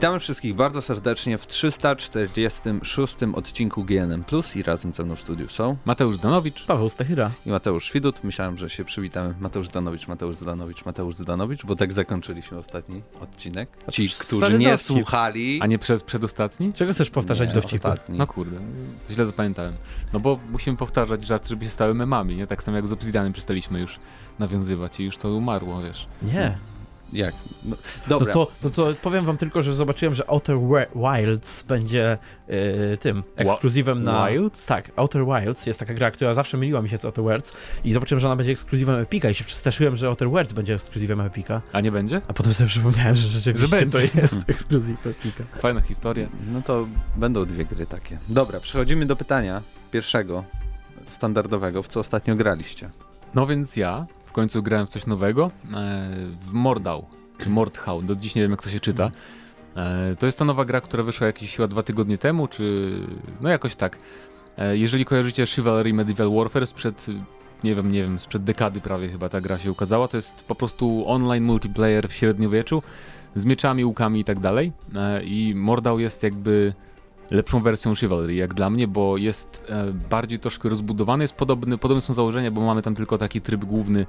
Witamy wszystkich bardzo serdecznie w 346 odcinku GNM Plus i razem ze mną w studiu są Mateusz Danowicz, Paweł Stachyra i Mateusz Świdut. Myślałem, że się przywitamy Mateusz Zdanowicz, Mateusz Zdanowicz, Mateusz Zdanowicz, bo tak zakończyliśmy ostatni odcinek. Ci, którzy nie dowcip. słuchali, a nie przed, przedostatni? Czego chcesz powtarzać nie, do ostatni. No kurde, źle zapamiętałem. No bo musimy powtarzać żarty, żeby się stały memami, nie? Tak samo jak z Obsidianem przestaliśmy już nawiązywać i już to umarło, wiesz. Nie. Jak? No, No dobra, to, no to powiem wam tylko, że zobaczyłem, że Outer Wi- Wilds będzie e, tym ekskluzywem na... Wilds? Tak, Outer Wilds jest taka gra, która zawsze myliła mi się z Outer Worlds i zobaczyłem, że ona będzie ekskluzywem Epika i się przestraszyłem, że Outer Worlds będzie ekskluzywem Epika, A nie będzie? a potem sobie przypomniałem, że rzeczywiście Że będzie. to jest ekskluzyw Epika. Fajna historia. no to będą dwie gry takie. Dobra, przechodzimy do pytania pierwszego, standardowego, w co ostatnio graliście. No więc ja w końcu grałem w coś nowego, e, w Mordau, czy Mordhau, do dziś nie wiem jak to się czyta. E, to jest ta nowa gra, która wyszła jakieś chyba dwa tygodnie temu, czy no jakoś tak. E, jeżeli kojarzycie Chivalry Medieval Warfare sprzed, nie wiem, nie wiem, sprzed dekady prawie chyba ta gra się ukazała, to jest po prostu online multiplayer w średniowieczu z mieczami, łukami i tak dalej. I Mordau jest jakby lepszą wersją Chivalry, jak dla mnie, bo jest e, bardziej troszkę rozbudowany, jest podobny, podobne są założenia, bo mamy tam tylko taki tryb główny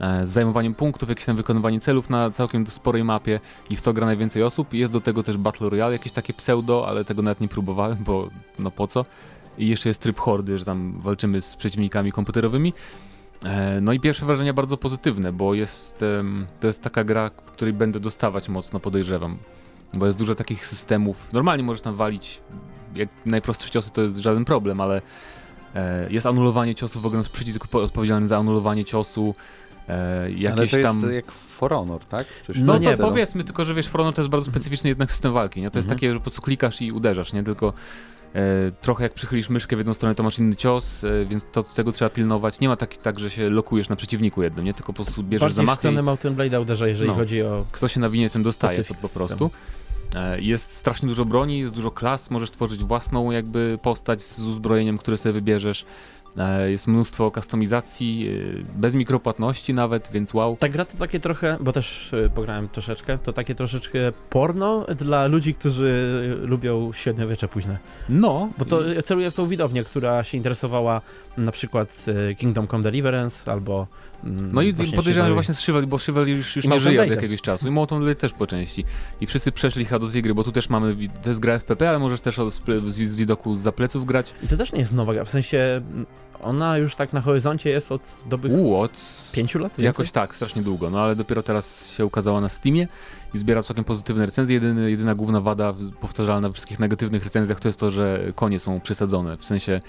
e, z zajmowaniem punktów, jakieś tam wykonywanie celów na całkiem sporej mapie i w to gra najwięcej osób. Jest do tego też Battle Royale, jakieś takie pseudo, ale tego nawet nie próbowałem, bo no po co. I jeszcze jest tryb hordy, że tam walczymy z przeciwnikami komputerowymi. E, No i pierwsze wrażenia bardzo pozytywne, bo jest, to jest taka gra, w której będę dostawać mocno, podejrzewam. Bo jest dużo takich systemów. Normalnie możesz tam walić, jak najprostsze ciosy to jest żaden problem, ale e, jest anulowanie ciosu, w ogóle jest przycisk po- odpowiedzialny za anulowanie ciosu. E, Ale jakieś to jest tam. jak For Honor, tak? Coś No nie, powiedzmy, tylko że wiesz, For Honor to jest bardzo specyficzny jednak system walki, nie? To jest Mhm. takie, że po prostu klikasz i uderzasz, nie? Tylko e, trochę jak przychylisz myszkę w jedną stronę, to masz inny cios, e, więc to tego trzeba pilnować. Nie ma taki tak, że się lokujesz na przeciwniku jednym, nie? Tylko po prostu bierzesz Bardziej w zamachy i stronę Mountain Blade'a uderza, jeżeli No. chodzi o... kto się nawinie, ten dostaje po, po prostu. E, Jest strasznie dużo broni, jest dużo klas, możesz tworzyć własną jakby postać z uzbrojeniem, które sobie wybierzesz. E, Jest mnóstwo kustomizacji, e, bez mikropłatności nawet, więc wow. Ta gra to takie trochę, bo też pograłem troszeczkę, to takie troszeczkę porno dla ludzi, którzy lubią średniowiecze późne. No, Bo to celuje w tą widownię, która się interesowała na przykład Kingdom Come Deliverance albo. Mm, No i podejrzewam, że właśnie z Chivalry, bo Chivalry już, już nie żyje od jakiegoś czasu i Mountain Blade też po części. I wszyscy przeszli chyba do tej gry, bo tu też mamy, to jest gra FPP, ale możesz też od, z, z, widoku z pleców grać. I to też nie jest nowa gra, w sensie mm, ona już tak na horyzoncie jest od doby U, od... pięciu lat? więcej? Jakoś tak, strasznie długo, no ale dopiero teraz się ukazała na Steamie i zbiera całkiem pozytywne recenzje. Jedyny, jedyna główna wada w- powtarzalna we wszystkich negatywnych recenzjach to jest to, że konie są przesadzone. W sensie,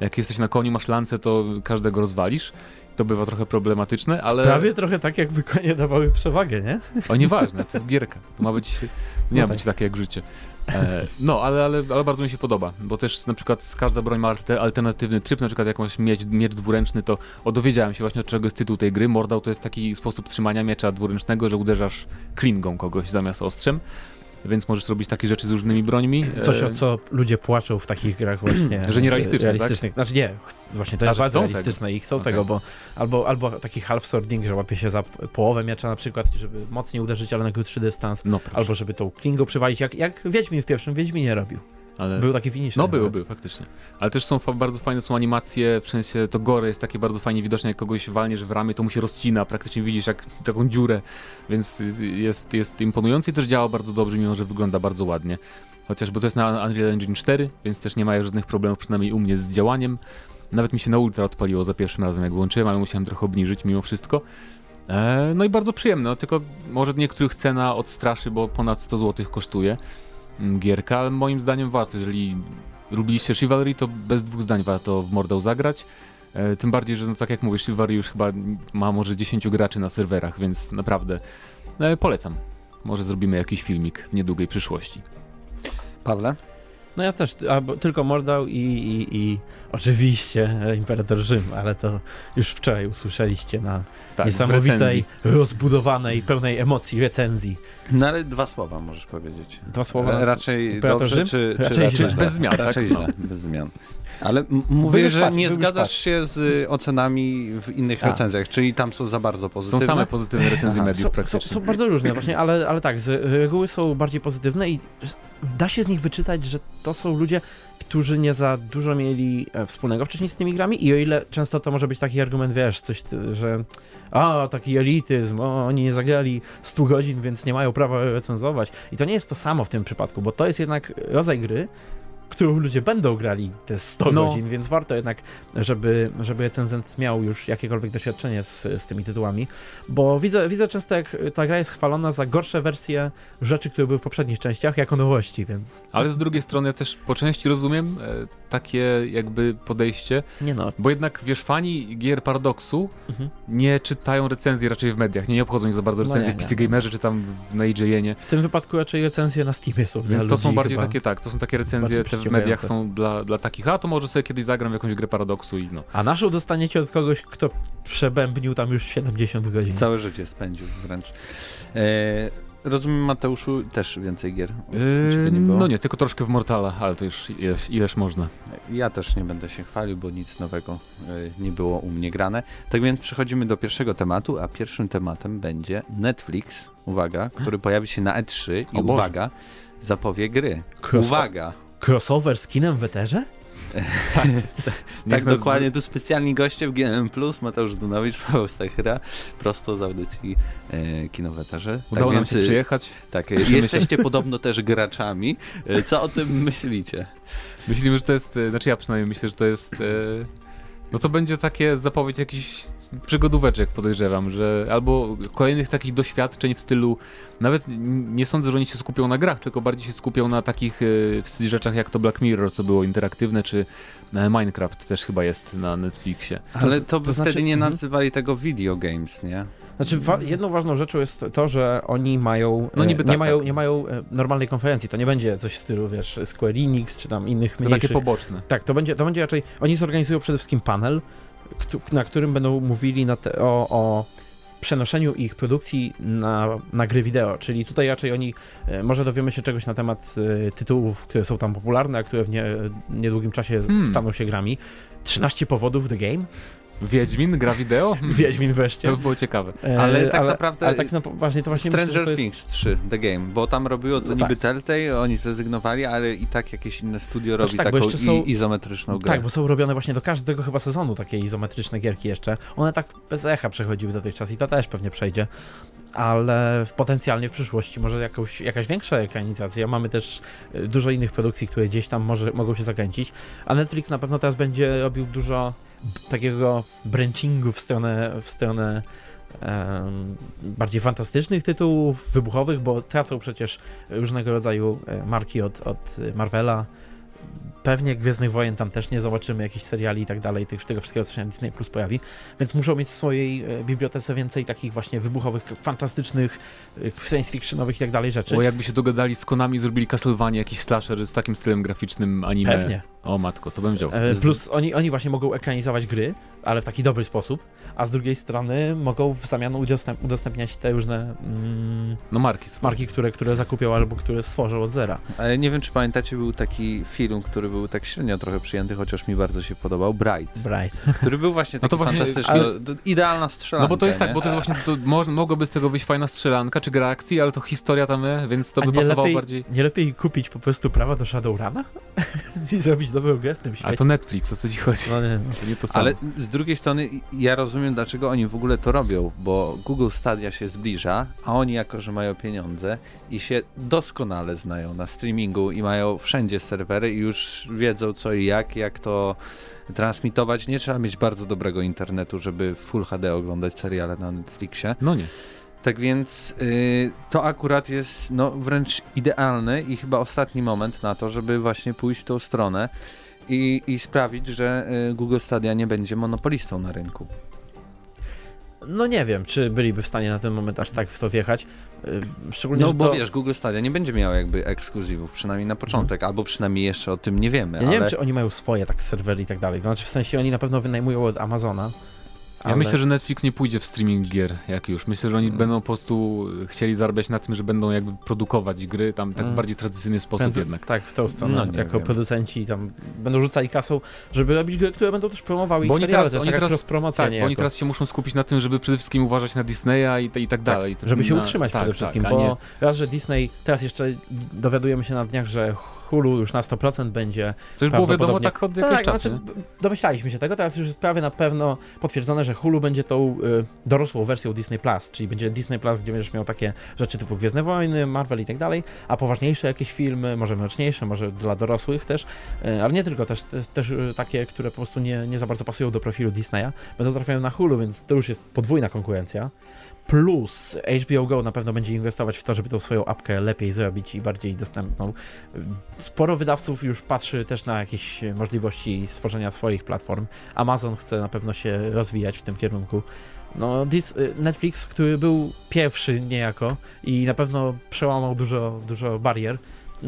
jak jesteś na koniu, masz lance, to każdego rozwalisz. To bywa trochę problematyczne, ale... Prawie trochę tak, jakby konie dawały przewagę, nie? O, nieważne, to jest gierka. To ma być, nie No ma tak. być takie jak życie. E, no, ale, ale, ale bardzo mi się podoba, bo też na przykład każda broń ma alter- alternatywny tryb, na przykład jak masz mieć miecz dwuręczny, to o, dowiedziałem się właśnie od czego jest tytuł tej gry. Mordał to jest taki sposób trzymania miecza dwuręcznego, że uderzasz klingą kogoś zamiast ostrzem, więc możesz robić takie rzeczy z różnymi brońmi. E, Coś, o co ludzie płaczą w takich grach właśnie. Że nierealistyczne, tak? realistycznych. Znaczy nie, właśnie to jest bardzo realistyczne i chcą Okej. tego, bo albo, albo taki half swording, że łapie się za połowę miecza na przykład, żeby mocniej uderzyć, ale na krótszy dystans. No. Albo żeby tą klingą przywalić, jak, jak Wiedźmin w pierwszym Wiedźminie robił. Ale... Był taki finish. No były, były, faktycznie. Ale też są bardzo fajne są animacje, w sensie to gore jest takie bardzo fajnie widoczne, jak kogoś walniesz w ramię, to mu się rozcina, praktycznie widzisz jak taką dziurę, więc jest, jest imponujący i też działa bardzo dobrze, mimo że wygląda bardzo ładnie. Chociażby to jest na Unreal Engine 4, więc też nie ma żadnych problemów, przynajmniej u mnie z działaniem. Nawet mi się na ultra odpaliło za pierwszym razem, jak włączyłem, ale musiałem trochę obniżyć mimo wszystko. E, no i bardzo przyjemne, no, tylko może niektórych cena odstraszy, bo ponad 100 zł kosztuje gierka, ale moim zdaniem warto, jeżeli lubiliście Chivalry, to bez dwóch zdań warto w Mordał zagrać. E, tym bardziej, że no tak jak mówię, Chivalry już chyba ma może 10 graczy na serwerach, więc naprawdę e, polecam. Może zrobimy jakiś filmik w niedługiej przyszłości. Pawle? No ja też, albo tylko Mordał i, i, i oczywiście Imperator Rzym, ale to już wczoraj usłyszeliście na Tak, niesamowitej, rozbudowanej, pełnej emocji recenzji. No ale dwa słowa możesz powiedzieć. Dwa słowa. Ra- Raczej Imperator dobrze, Rzym? czy, czy Raczej raczej. Bez zmian, tak? Raczej No. źle, bez zmian. Ale mówię, że patrz, nie zgadzasz patrz. się z ocenami w innych A. recenzjach, czyli tam są za bardzo Są pozytywne. same pozytywne recenzje Aha. mediów Są, są, praktycznie. są bardzo różne właśnie, ale, ale tak, z reguły są bardziej pozytywne i da się z nich wyczytać, że to są ludzie, którzy nie za dużo mieli e, wspólnego wcześniej z tymi grami i o ile często to może być taki argument, wiesz, coś, że a, taki elityzm, o, oni nie zagrali 100 godzin, więc nie mają prawa recenzować. I to nie jest to samo w tym przypadku, bo to jest jednak rodzaj gry, którą ludzie będą grali te 100 No. godzin, więc warto jednak, żeby, żeby recenzent miał już jakiekolwiek doświadczenie z, z tymi tytułami, bo widzę, widzę często, jak ta gra jest chwalona za gorsze wersje rzeczy, które były w poprzednich częściach, jako nowości, więc Ale z drugiej strony ja też po części rozumiem e, takie jakby podejście, nie no. bo jednak wiesz, fani gier Paradoksu Mhm. nie czytają recenzji raczej w mediach, nie, nie obchodzą ich za bardzo No recenzje nie, w PC nie. Gamerze czy tam w, na IGN-ie, W tym wypadku raczej recenzje na Steamie są więc to są bardziej chyba. takie, tak, to są takie recenzje, te w mediach są dla, dla takich, a to może sobie kiedyś zagram w jakąś grę Paradoksu i no. A naszą dostaniecie od kogoś, kto przebębnił tam już 70 godzin. Całe życie spędził wręcz. E, rozumiem, Mateuszu, też więcej gier. Ciebie nie no nie, tylko troszkę w Mortala, ale to już ileż, ileż można. Ja też nie będę się chwalił, bo nic nowego e, nie było u mnie grane. Tak więc przechodzimy do pierwszego tematu, a pierwszym tematem będzie Netflix, uwaga, który pojawi się na E3 i uwaga, zapowie gry. Uwaga! Crossover z kinem w eterze? Tak Niech nas- dokładnie, tu specjalni goście w GNM+, Mateusz Dunowicz, Paweł Stachyra, prosto z audycji e, Kinoweterze. Udało tak nam więc, się e, przyjechać. Tak, e, jesteście podobno też graczami. E, Co o tym myślicie? Myślimy, że to jest, znaczy ja przynajmniej myślę, że to jest, no to będzie takie zapowiedź jakichś przygodóweczek podejrzewam, że albo kolejnych takich doświadczeń w stylu, nawet nie sądzę, że oni się skupią na grach, tylko bardziej się skupią na takich e, rzeczach jak to Black Mirror, co było interaktywne, czy e, Minecraft też chyba jest na Netflixie. Ale to by to znaczy- wtedy nie mhm. nazywali tego video games, nie? Znaczy, wa- jedną ważną rzeczą jest to, że oni mają. No e, niby nie, tak, mają tak. nie mają e, normalnej konferencji. To nie będzie coś w stylu, wiesz, Square Enix czy tam innych To mniejszych. takie poboczne. Tak, to będzie, to będzie raczej. Oni zorganizują przede wszystkim panel, na którym będą mówili te, o, o przenoszeniu ich produkcji na, na gry wideo. Czyli tutaj raczej oni. e, Może dowiemy się czegoś na temat e, tytułów, które są tam popularne, a które w nie, niedługim czasie Hmm. staną się grami. 13 powodów The Game. Wiedźmin gra wideo? Wiedźmin To wreszcie. by było ciekawe. E, Ale tak naprawdę- Ale tak na, właśnie to właśnie myślę, Stranger to jest, Things 3, The Game, bo tam robiło to No niby tak. Telltale, oni zrezygnowali, ale i tak jakieś inne studio robi tak, bo taką są- izometryczną grę. Tak, bo są robione właśnie do każdego chyba sezonu takie izometryczne gierki jeszcze. One tak bez echa przechodziły dotychczas i to też pewnie przejdzie. Ale w- potencjalnie w przyszłości może jakąś, jakaś większa ekranizacja. Mamy też y, dużo innych produkcji, które gdzieś tam może, mogą się zakręcić. A Netflix na pewno teraz będzie robił dużo takiego branchingu w stronę, w stronę em, bardziej fantastycznych tytułów, wybuchowych, bo tracą przecież różnego rodzaju e, marki od, od Marvela. Pewnie Gwiezdnych Wojen tam też nie zobaczymy, jakichś seriali i tak dalej, tych, tego wszystkiego, co się na Disney Plus pojawi, więc muszą mieć w swojej e, bibliotece więcej takich właśnie wybuchowych, fantastycznych, e, science fictionowych i tak dalej rzeczy. Bo jakby się dogadali z Konami, zrobili Castlevania, jakiś slasher z takim stylem graficznym anime. Pewnie. O matko, to bym wziął. E, Plus oni, oni właśnie mogą ekranizować gry, ale w taki dobry sposób, a z drugiej strony mogą w zamian udostęp udostępniać te różne mm, No marki swoje. marki, które, które zakupią albo które stworzą od zera. Ale nie wiem, czy pamiętacie, był taki film, który był tak średnio trochę przyjęty, chociaż mi bardzo się podobał, Bright, Bright. który był właśnie No taki to właśnie- fantastyczny, ale- idealna strzelanka, No bo to jest tak, nie? bo to jest właśnie, to mo mogłoby z tego wyjść fajna strzelanka czy gra akcji, ale to historia tam, e, więc to A by pasowało lepiej, bardziej. Nie lepiej kupić po prostu prawa do Shadowruna i zrobić dobrą grę w tym świecie? Ale to Netflix, o co ci chodzi? No nie, To nie to samo. Ale z drugiej strony ja rozumiem, dlaczego oni w ogóle to robią, bo Google Stadia się zbliża, a oni jako, że mają pieniądze i się doskonale znają na streamingu i mają wszędzie serwery i już wiedzą co i jak, jak to transmitować. Nie trzeba mieć bardzo dobrego internetu, żeby w Full HD oglądać seriale na Netflixie. No nie. Tak więc y, to akurat jest no, wręcz idealny i chyba ostatni moment na to, żeby właśnie pójść w tą stronę i, i sprawić, że y, Google Stadia nie będzie monopolistą na rynku. No nie wiem, czy byliby w stanie na ten moment aż tak w to wjechać. Y, Szczególnie, No bo to... wiesz, Google Stadia nie będzie miał jakby ekskluzywów, przynajmniej na początek, albo przynajmniej jeszcze o tym nie wiemy, Ja nie ale wiem, czy oni mają swoje tak serwery i tak dalej. To znaczy w sensie oni na pewno wynajmują od Amazona. Ja ale- myślę, że Netflix nie pójdzie w streaming gier, jak już. Myślę, że oni Mm. będą po prostu chcieli zarabiać na tym, że będą jakby produkować gry tam tak Mm. bardziej tradycyjny sposób Prędzej- jednak. Tak, w tą stronę. No, jako wiem. producenci tam będą rzucali kasą, żeby robić gry, które będą też promowały Bo ich oni seriale. teraz- oni teraz- cross-promocja Tak, bo oni teraz się muszą skupić na tym, żeby przede wszystkim uważać na Disneya i, i tak dalej. Żeby się na, utrzymać tak, przede wszystkim, tak, bo raz, że Disney, teraz jeszcze dowiadujemy się na dniach, że Hulu już na 100% będzie co już było wiadomo tak od jakiegoś tak, czasu. znaczy, nie? b- domyślaliśmy się tego, teraz już jest prawie na pewno potwierdzone, że Hulu będzie tą y, dorosłą wersją Disney Plus, czyli będzie Disney Plus, gdzie będziesz miał takie rzeczy typu Gwiezdne Wojny, Marvel i tak dalej, a poważniejsze jakieś filmy, może mroczniejsze, może dla dorosłych też, y, ale nie tylko, też, też, też y, takie, które po prostu nie, nie za bardzo pasują do profilu Disneya, będą trafiają na Hulu, więc to już jest podwójna konkurencja. Plus HBO Go na pewno będzie inwestować w to, żeby tą swoją apkę lepiej zrobić i bardziej dostępną. Sporo wydawców już patrzy też na jakieś możliwości stworzenia swoich platform. Amazon chce na pewno się rozwijać w tym kierunku. No, Netflix, który był pierwszy niejako i na pewno przełamał dużo, dużo barier,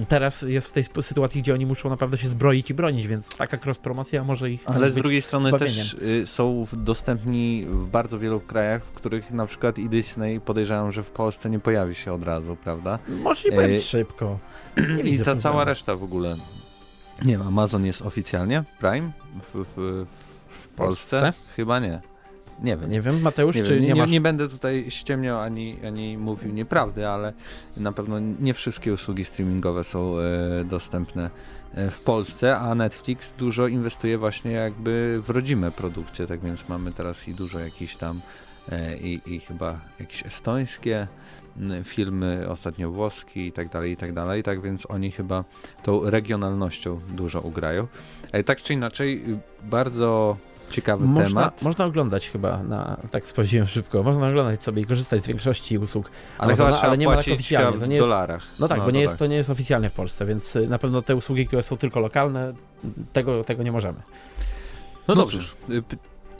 teraz jest w tej sytuacji, gdzie oni muszą naprawdę się zbroić i bronić, więc taka cross-promocja może ich Ale z drugiej strony zbawieniem. też y, są w- dostępni w bardzo wielu krajach, w których na przykład i Disney podejrzewam, że w Polsce nie pojawi się od razu, prawda? Może nie pojawić Ej, szybko. Nie I ta problemu. cała reszta w ogóle. Nie wiem, Amazon jest oficjalnie Prime w, w, w Polsce? Chyba nie. Nie wiem. Nie wiem, Mateusz, Nie, czy wiem, nie, nie, masz... nie będę tutaj ściemniał ani, ani mówił nieprawdy, ale na pewno nie wszystkie usługi streamingowe są e, dostępne e, w Polsce, a Netflix dużo inwestuje właśnie jakby w rodzime produkcje, tak więc mamy teraz i dużo jakichś tam e, i, i chyba jakieś estońskie filmy, ostatnio włoskie i tak dalej, i tak dalej, tak więc oni chyba tą regionalnością dużo ugrają. E, tak czy inaczej, bardzo ciekawy Można, temat. można oglądać chyba, na, tak sprawdziłem szybko, można oglądać sobie i korzystać z większości usług. Ale Amazona, chyba ale nie ma tak oficjalnie, w to nie jest- dolarach. No tak, bo to nie jest, to nie jest oficjalnie w Polsce, więc y, na pewno te usługi, które są tylko lokalne, tego, tego nie możemy. No, No dobrze. cóż.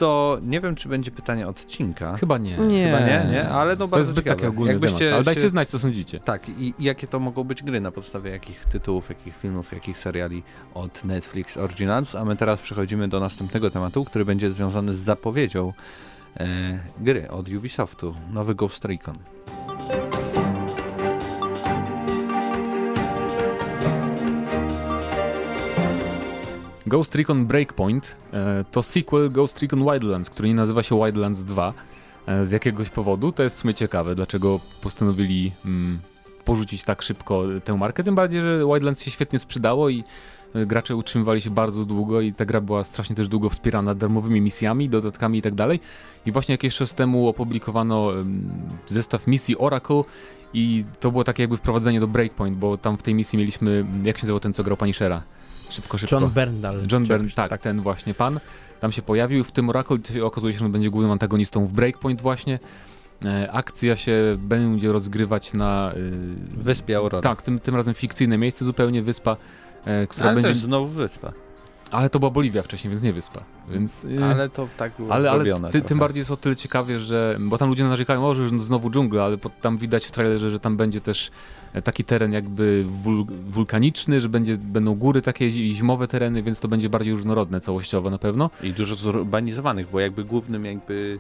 To nie wiem, czy będzie pytanie odcinka. Chyba nie. Nie. Chyba nie, nie, ale no To bardzo jest zbyt ciekawe. taki ogólny Jakbyście temat. Ale dajcie się- znać, co sądzicie. Tak, i, i jakie to mogą być gry, na podstawie jakich tytułów, jakich filmów, jakich seriali od Netflix Originals, a my teraz przechodzimy do następnego tematu, który będzie związany z zapowiedzią e, gry od Ubisoftu, nowy Ghost Recon. Ghost Recon Breakpoint e, to sequel Ghost Recon Wildlands, który nie nazywa się Wildlands 2 e, z jakiegoś powodu. To jest w sumie ciekawe, dlaczego postanowili mm, porzucić tak szybko tę markę. Tym bardziej, że Wildlands się świetnie sprzedało i e, gracze utrzymywali się bardzo długo i ta gra była strasznie też długo wspierana darmowymi misjami, dodatkami i tak dalej. I właśnie jakiś czas temu opublikowano zestaw misji Oracle i to było takie jakby wprowadzenie do Breakpoint, bo tam w tej misji mieliśmy, jak się nazywał ten, co grał Punishera? Szybko, szybko. John Berndal. John Byrne, jakoś tak, ten właśnie pan. Tam się pojawił w tym Oracle i okazuje się, że on będzie głównym antagonistą w Breakpoint właśnie. E, akcja się będzie rozgrywać na... E, Wyspie Aurora. tak, tym, tym razem fikcyjne miejsce, zupełnie wyspa, e, która ale będzie... też znowu wyspa. Ale to była Boliwia wcześniej, więc nie wyspa. Więc, e, Ale to tak było ale, ale ty, tym bardziej jest o tyle ciekawie, że. Bo tam ludzie narzekają, o, że znowu dżungla, ale pod, tam widać w trailerze, że tam będzie też e, taki teren jakby wul, wulkaniczny, że będzie, będą góry takie zi- zimowe tereny, więc to będzie bardziej różnorodne całościowo na pewno. I dużo zurbanizowanych, bo jakby głównym jakby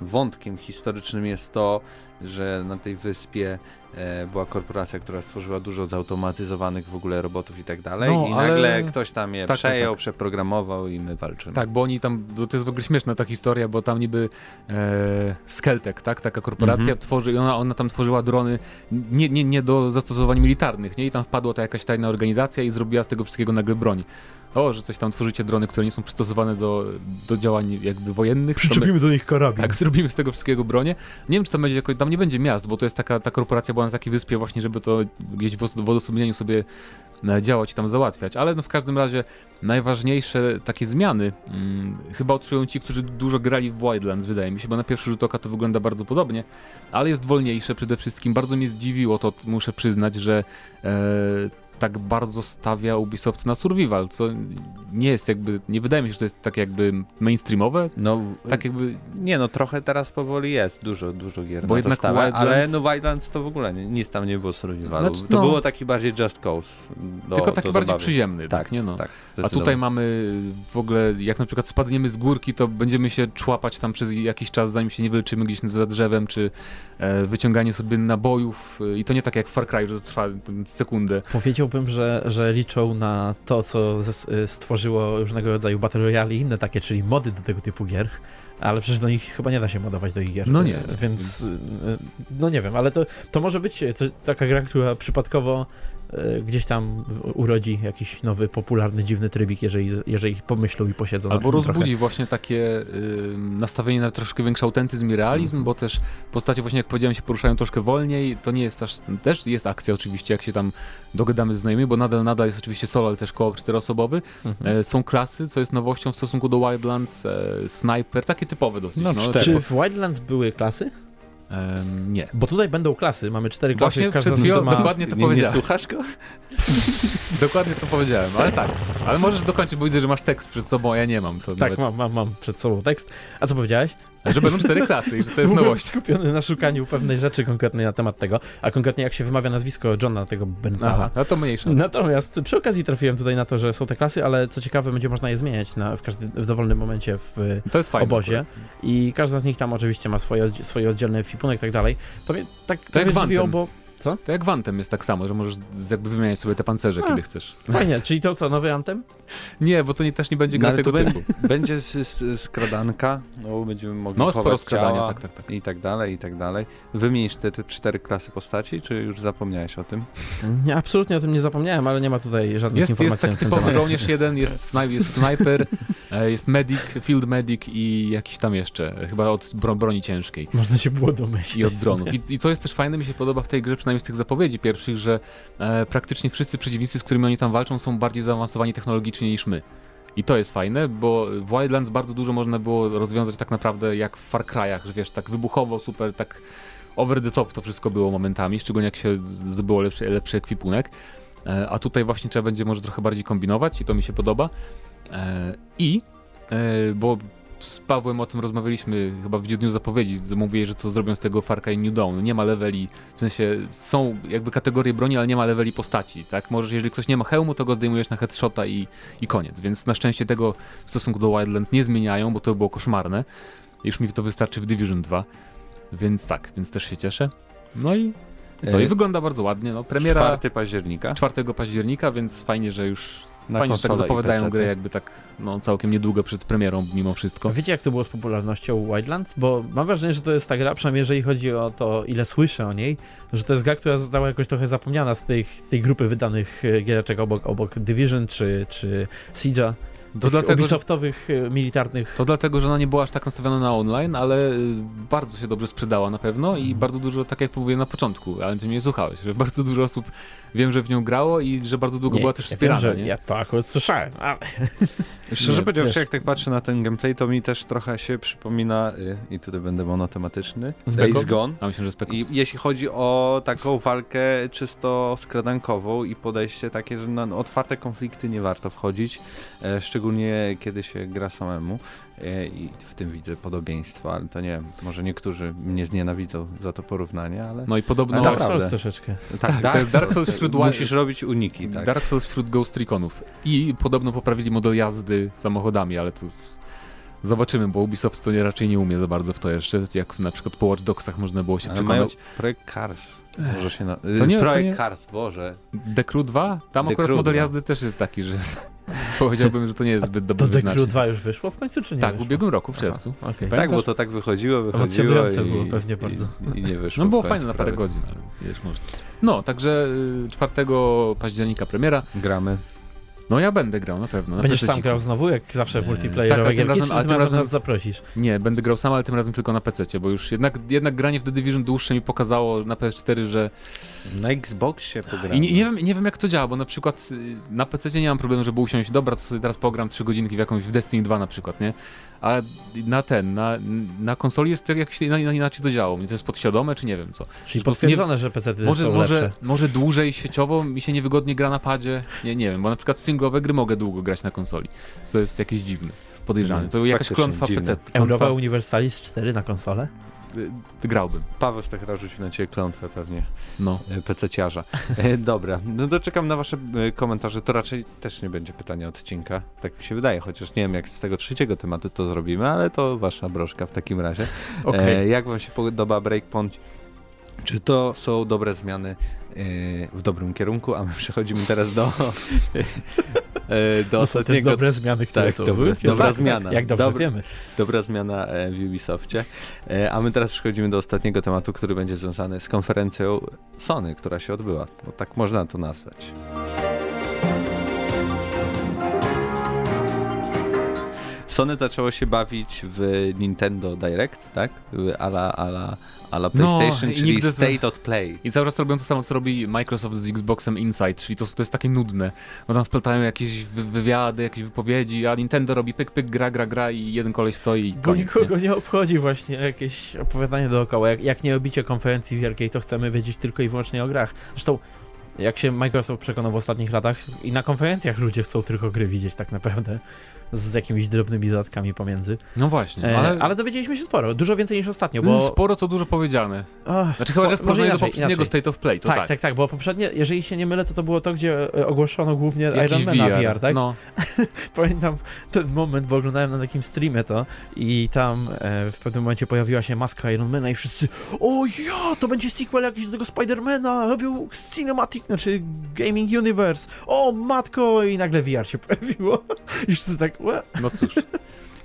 wątkiem historycznym jest to, że na tej wyspie e, była korporacja, która stworzyła dużo zautomatyzowanych w ogóle robotów i tak dalej No, i ale- nagle ktoś tam je Tak, tak, przejął, tak. przeprogramował i my walczymy. Tak, bo oni tam, bo to jest w ogóle śmieszna ta historia, bo tam niby e, Skeltec, tak, taka korporacja Mhm. tworzy, ona, ona tam tworzyła drony nie, nie, nie do zastosowań militarnych, nie? I tam wpadła ta jakaś tajna organizacja i zrobiła z tego wszystkiego nagle broń. O, że coś tam tworzycie drony, które nie są przystosowane do, do działań jakby wojennych. to my- do nich karabin. Tak, zrobimy z tego wszystkiego bronię. Nie wiem, czy tam będzie jakoś, tam nie będzie miast, bo to jest taka, ta korporacja była na takiej wyspie właśnie, żeby to gdzieś w os- w odosobnieniu sobie e, działać i tam załatwiać. Ale no w każdym razie najważniejsze takie zmiany mm, chyba odczują ci, którzy dużo grali w Wildlands, wydaje mi się, bo na pierwszy rzut oka to wygląda bardzo podobnie, ale jest wolniejsze przede wszystkim. Bardzo mnie zdziwiło to, muszę przyznać, że e, tak bardzo stawia Ubisoft na survival, co nie jest jakby, nie wydaje mi się, że to jest tak jakby mainstreamowe, No, tak jakby, nie no, trochę teraz powoli jest, dużo, dużo gier Bo na jednak to stawia, ale Wildlands- no Wildlands to w ogóle nie, nic tam nie było survivalu. Znaczy, to no. było taki bardziej just cause. Do, tylko taki bardziej zabawy. przyziemny, tak, Tak, nie no. Tak, A tutaj mamy w ogóle, jak na przykład spadniemy z górki, to będziemy się człapać tam przez jakiś czas, zanim się nie wyleczymy gdzieś za drzewem, czy e, wyciąganie sobie nabojów. E, I to nie tak jak w Far Cry, że to trwa tam sekundę. Powiedziałbym, że, że liczą na to, co y, stworzyło różnego rodzaju Battle Royale i inne takie, czyli mody do tego typu gier. Ale przecież do nich chyba nie da się modować do ich gier. No nie. Więc, y, no nie wiem, ale to, to może być y, taka gra, która przypadkowo gdzieś tam urodzi jakiś nowy, popularny, dziwny trybik, jeżeli, jeżeli pomyślą i posiedzą Albo tym trochę. rozbudzi właśnie takie y, nastawienie na troszkę większy autentyzm i realizm, Mhm. bo też postacie właśnie, jak powiedziałem, się poruszają troszkę wolniej. To nie jest aż, też jest akcja oczywiście, jak się tam dogadamy z znajomymi, bo nadal, nadal jest oczywiście solo, ale też koło czteroosobowy. Mhm. E, są klasy, co jest nowością w stosunku do Wildlands, e, Sniper, takie typowe dosyć. No, cztery. Czy w Wildlands były klasy? Em, nie. Bo tutaj będą klasy, mamy cztery klasy, Właśnie każda przed z nich chwilą ma... dokładnie to nie, nie powiedziałem. słuchasz go? Dokładnie to powiedziałem, ale tak. Ale możesz dokończyć, bo widzę, że masz tekst przed sobą, a ja nie mam. To Tak, nawet... mam, mam, mam przed sobą tekst. A co powiedziałeś? Że będą cztery klasy i że to jest Byłem nowość. skupiony na szukaniu pewnej rzeczy konkretnej na temat tego, a konkretnie jak się wymawia nazwisko Johna, tego Bentala. No to mniejsza. Natomiast przy okazji trafiłem tutaj na to, że są te klasy, ale co ciekawe, będzie można je zmieniać na, w, każdy, w dowolnym momencie w, To jest fajne. obozie. akurat. i każda z nich tam oczywiście ma swoje, swoje oddzielne fipunek i tak dalej. To mnie tak trochę jak Anthem. Bo To jak w Anthem jest tak samo, że możesz jakby wymieniać sobie te pancerze, A. kiedy chcesz. fajnie, czyli to co, nowy Anthem? Nie, bo to nie, też nie będzie No, gra ale tego typu. Będzie z, z, skradanka, no będziemy mogli No, sporo skradania, tak, tak, tak. I tak dalej, i tak dalej. Wymienisz te, te cztery klasy postaci, czy już zapomniałeś o tym? Nie, absolutnie o tym nie zapomniałem, ale nie ma tutaj żadnych Jest, informacji jest taki typowy temat. żołnierz jeden, jest, snaj, jest snajper, e, jest medic, field medic i jakiś tam jeszcze, chyba od bro, broni ciężkiej. Można się było domyślić. I od dronów. I, I co jest też fajne, mi się podoba w tej grze, przynajmniej z tych zapowiedzi pierwszych, że e, praktycznie wszyscy przeciwnicy, z którymi oni tam walczą, są bardziej zaawansowani technologicznie niż my. I to jest fajne, bo w Wildlands bardzo dużo można było rozwiązać tak naprawdę jak w Far Cry'ach, że wiesz, tak wybuchowo, super, tak over the top to wszystko było momentami, szczególnie jak się zdobyło lepszy, lepszy ekwipunek. E, a tutaj właśnie trzeba będzie może trochę bardziej kombinować i to mi się podoba. E, I, e, bo z Pawłem o tym rozmawialiśmy chyba w dniu zapowiedzi, mówię, że to zrobią z tego Far Cry New Dawn. Nie ma leveli, w sensie są jakby kategorie broni, ale nie ma leveli postaci, tak? Możesz, jeżeli ktoś nie ma hełmu, to go zdejmujesz na headshota i, i koniec. Więc na szczęście tego w stosunku do Wildlands nie zmieniają, bo to było koszmarne. Już mi to wystarczy w Division 2. Więc tak, więc też się cieszę. No i co? I E, wygląda bardzo ładnie. No, premiera 4 października. 4 października, więc fajnie, że już Na fajnie, że tak zapowiadają grę jakby tak no, całkiem niedługo przed premierą mimo wszystko. Wiecie, jak to było z popularnością Wildlands? Bo mam wrażenie, że to jest ta gra, przynajmniej jeżeli chodzi o to, ile słyszę o niej, że to jest gra, która została jakoś trochę zapomniana z tej, z tej grupy wydanych e, giereczek obok, obok Division czy, czy Siege'a. Dlatego, że Ubisoftowych, e, militarnych. To dlatego, że ona nie była aż tak nastawiona na online, ale y, bardzo się dobrze sprzedała na pewno i bardzo dużo, tak jak mówiłem na początku, ale ty mnie słuchałeś, że bardzo dużo osób wiem, że w nią grało i że bardzo długo Nie, była też ja wspierana, wiem, że nie? Ja to akurat słyszałem, ale Szczerze powiedziawszy, jak tak patrzę na ten gameplay, to mi też trochę się przypomina, y, i tutaj będę monotematyczny, Spec Space Gone. A myślę, że spek- I jeśli chodzi o taką walkę czysto skradankową i podejście takie, że na otwarte konflikty nie warto wchodzić, e, szczególnie kiedy się gra samemu e, i w tym widzę podobieństwo, ale to nie wiem, może niektórzy mnie znienawidzą za to porównanie, ale No i podobno Ale Dark. Souls troszeczkę. tak, to jest Dark Souls wśród musisz robić uniki, tak. Dark Souls wśród Ghost Reconów. I podobno poprawili model jazdy samochodami, ale to zobaczymy, bo Ubisoft to nie, raczej nie umie za bardzo w to jeszcze, jak na przykład po Watch Dogsach można było się Ale przekonać. projekt Cars, może się na... To nie- to projekt nie- Cars, Boże. The Crew 2? Tam The akurat Crew model 2. jazdy też jest taki, że powiedziałbym, że to nie jest zbyt To dobry The wyznacznik. Crew 2 już wyszło w końcu, czy nie Tak, w wyszło? ubiegłym roku, w czerwcu. Pamiętasz? Tak, bo to tak wychodziło, wychodziło i, było pewnie i, bardzo. I, nie wyszło. No było w fajne na parę prawie. godzin, ale wiesz, może. No, także y, 4 października premiera. Gramy. No ja będę grał na pewno. Na Będziesz sam PC-ciku. grał znowu, jak zawsze w multiplayerowe Tak, ale tym razem- ale tym razem- nas zaprosisz? Nie, będę grał sam, ale tym razem tylko na PC, bo już jednak, jednak granie w The Division dłuższe mi pokazało na PS4, że... Na Xboxie pograłem. I nie, nie, wiem, nie wiem jak to działa, bo na przykład y, na PC nie mam problemu, żeby usiąść, dobra, to sobie teraz pogram 3 godzinki w jakąś w Destiny 2 na przykład, nie? A na ten, na, na konsoli jest to jakoś ina- ina- inaczej to działo. To jest podświadome, czy nie wiem co. Czyli potwierdzone, że PC Może, są może, lepsze. może dłużej sieciowo mi się niewygodnie gra na padzie. Nie, nie wiem, bo na przykład singlowe gry mogę długo grać na konsoli. Co jest jakieś dziwne, podejrzane. No, To jakaś klątwa. PC. Klątwa, Universalis 4 na konsolę? Y, y, grałbym. Paweł Stechra rzucił na ciebie klątwę pewnie. No. PC-ciarza. E, Dobra, no to czekam na wasze e, komentarze. To raczej też nie będzie pytania odcinka. Tak mi się wydaje, chociaż nie wiem jak z tego trzeciego tematu to zrobimy, ale to wasza broszka w takim razie. Okej. E, jak wam się podoba Breakpoint? Czy to są dobre zmiany e, w dobrym kierunku? A my przechodzimy teraz do, do To są też ostatniego. dobre zmiany, które Tak, są dobre- dobra Tak, zmiana. Jak dobrze Dobry- wiemy. Dobra zmiana e, w Ubisoftie. E, A my teraz przechodzimy do ostatniego tematu, który będzie związany z konferencją Sony, która się odbyła. Bo tak można to nazwać. Sony zaczęło się bawić w Nintendo Direct, tak? Ala, ala, ala No, PlayStation, i czyli nigdy to- State of Play. I cały czas robią to samo, co robi Microsoft z Xboxem Inside, czyli to, to jest takie nudne, bo tam wpletają jakieś wy- wywiady, jakieś wypowiedzi, a Nintendo robi pyk, pyk, gra, gra, gra i jeden koleś stoi i Bo koniec, nie? nikogo nie obchodzi właśnie jakieś opowiadanie dookoła. Jak, jak nie robicie konferencji wielkiej, to chcemy wiedzieć tylko i wyłącznie o grach. Zresztą, jak się Microsoft przekonał w ostatnich latach, i na konferencjach ludzie chcą tylko gry widzieć tak naprawdę, z jakimiś drobnymi dodatkami pomiędzy. No właśnie, E, ale, ale... dowiedzieliśmy się sporo, dużo więcej niż ostatnio, bo... sporo to dużo powiedziane. Ach, Znaczy chyba, że w porównaniu do poprzedniego inaczej. State of Play, to tak, tak. tak, tak, bo poprzednie, jeżeli się nie mylę, to to było to, gdzie e, ogłoszono głównie Jakiś Ironmana VR, VR, tak? No, Pamiętam ten moment, bo oglądałem na takim streamie to i tam e, w pewnym momencie pojawiła się maska Ironmana i wszyscy o ja, to będzie sequel jakiś do tego Spidermana, robił Cinematic, znaczy Gaming Universe, o matko i nagle VR się pojawiło i wszyscy tak? No cóż.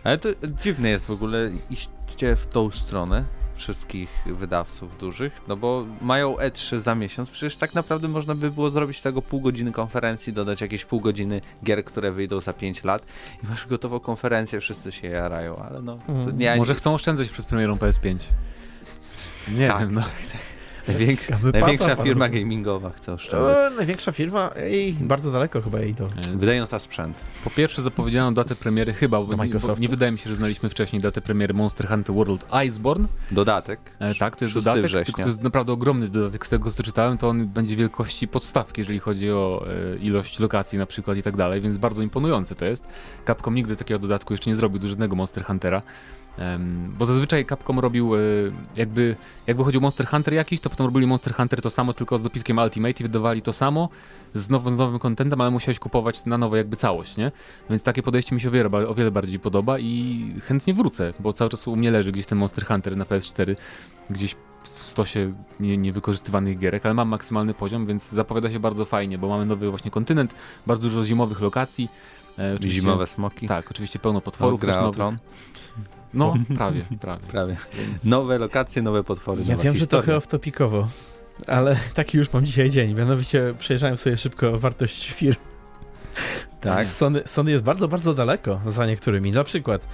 Ale to dziwne jest w ogóle iście w tą stronę wszystkich wydawców dużych, no bo mają E3 za miesiąc, przecież tak naprawdę można by było zrobić tego pół godziny konferencji, dodać jakieś pół godziny gier, które wyjdą za 5 lat i masz gotową konferencję, wszyscy się jarają, ale no, to Mm. nie, Może nie, chcą oszczędzać przed premierą PS5. Nie Tak, wiem, no. największa, Największa pasa, firma panu. gamingowa chce oszczędzać, o, największa firma i bardzo daleko chyba jej to. E, wydając za sprzęt. Po pierwsze zapowiedziano datę premiery, chyba, bo, bo nie wydaje mi się, że znaliśmy wcześniej datę premiery Monster Hunter World Iceborne. Dodatek. E, tak, to jest 6 dodatek, września. tylko to jest naprawdę ogromny dodatek, z tego co czytałem, to on będzie wielkości podstawki, jeżeli chodzi o e, ilość lokacji na przykład i tak dalej, więc bardzo imponujące to jest. Capcom nigdy takiego dodatku jeszcze nie zrobił do żadnego Monster Huntera, bo zazwyczaj Capcom robił e, jakby, jakby chodził Monster Hunter jakiś, to potem robili Monster Hunter to samo, tylko z dopiskiem Ultimate i wydawali to samo z, now, z nowym contentem, ale musiałeś kupować na nowo jakby całość, nie? Więc takie podejście mi się o wiele, o wiele bardziej podoba i chętnie wrócę, bo cały czas u mnie leży gdzieś ten Monster Hunter na PS4, gdzieś w stosie nie- niewykorzystywanych gierek, ale mam maksymalny poziom, więc zapowiada się bardzo fajnie, bo mamy nowy właśnie kontynent, bardzo dużo zimowych lokacji. E, Zimowe smoki. Tak, oczywiście pełno potworów Gra też o nowych. No, prawie, prawie. Prawie. Więc... Nowe lokacje, nowe potwory, Ja nowa wiem, że historia. trochę off-topicowo, ale taki już mam dzisiaj dzień, mianowicie przejrzałem sobie szybko wartość firm. Tak. Sony, Sony jest bardzo, bardzo daleko za niektórymi. Na przykład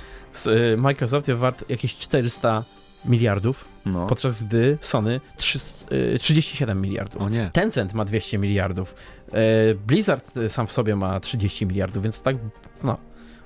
y, Microsoft jest wart jakieś 400 miliardów, No. podczas gdy Sony 3, y, 37 miliardów. O nie. Tencent ma 200 miliardów. E, Blizzard y, sam w sobie ma 30 miliardów, więc tak, no.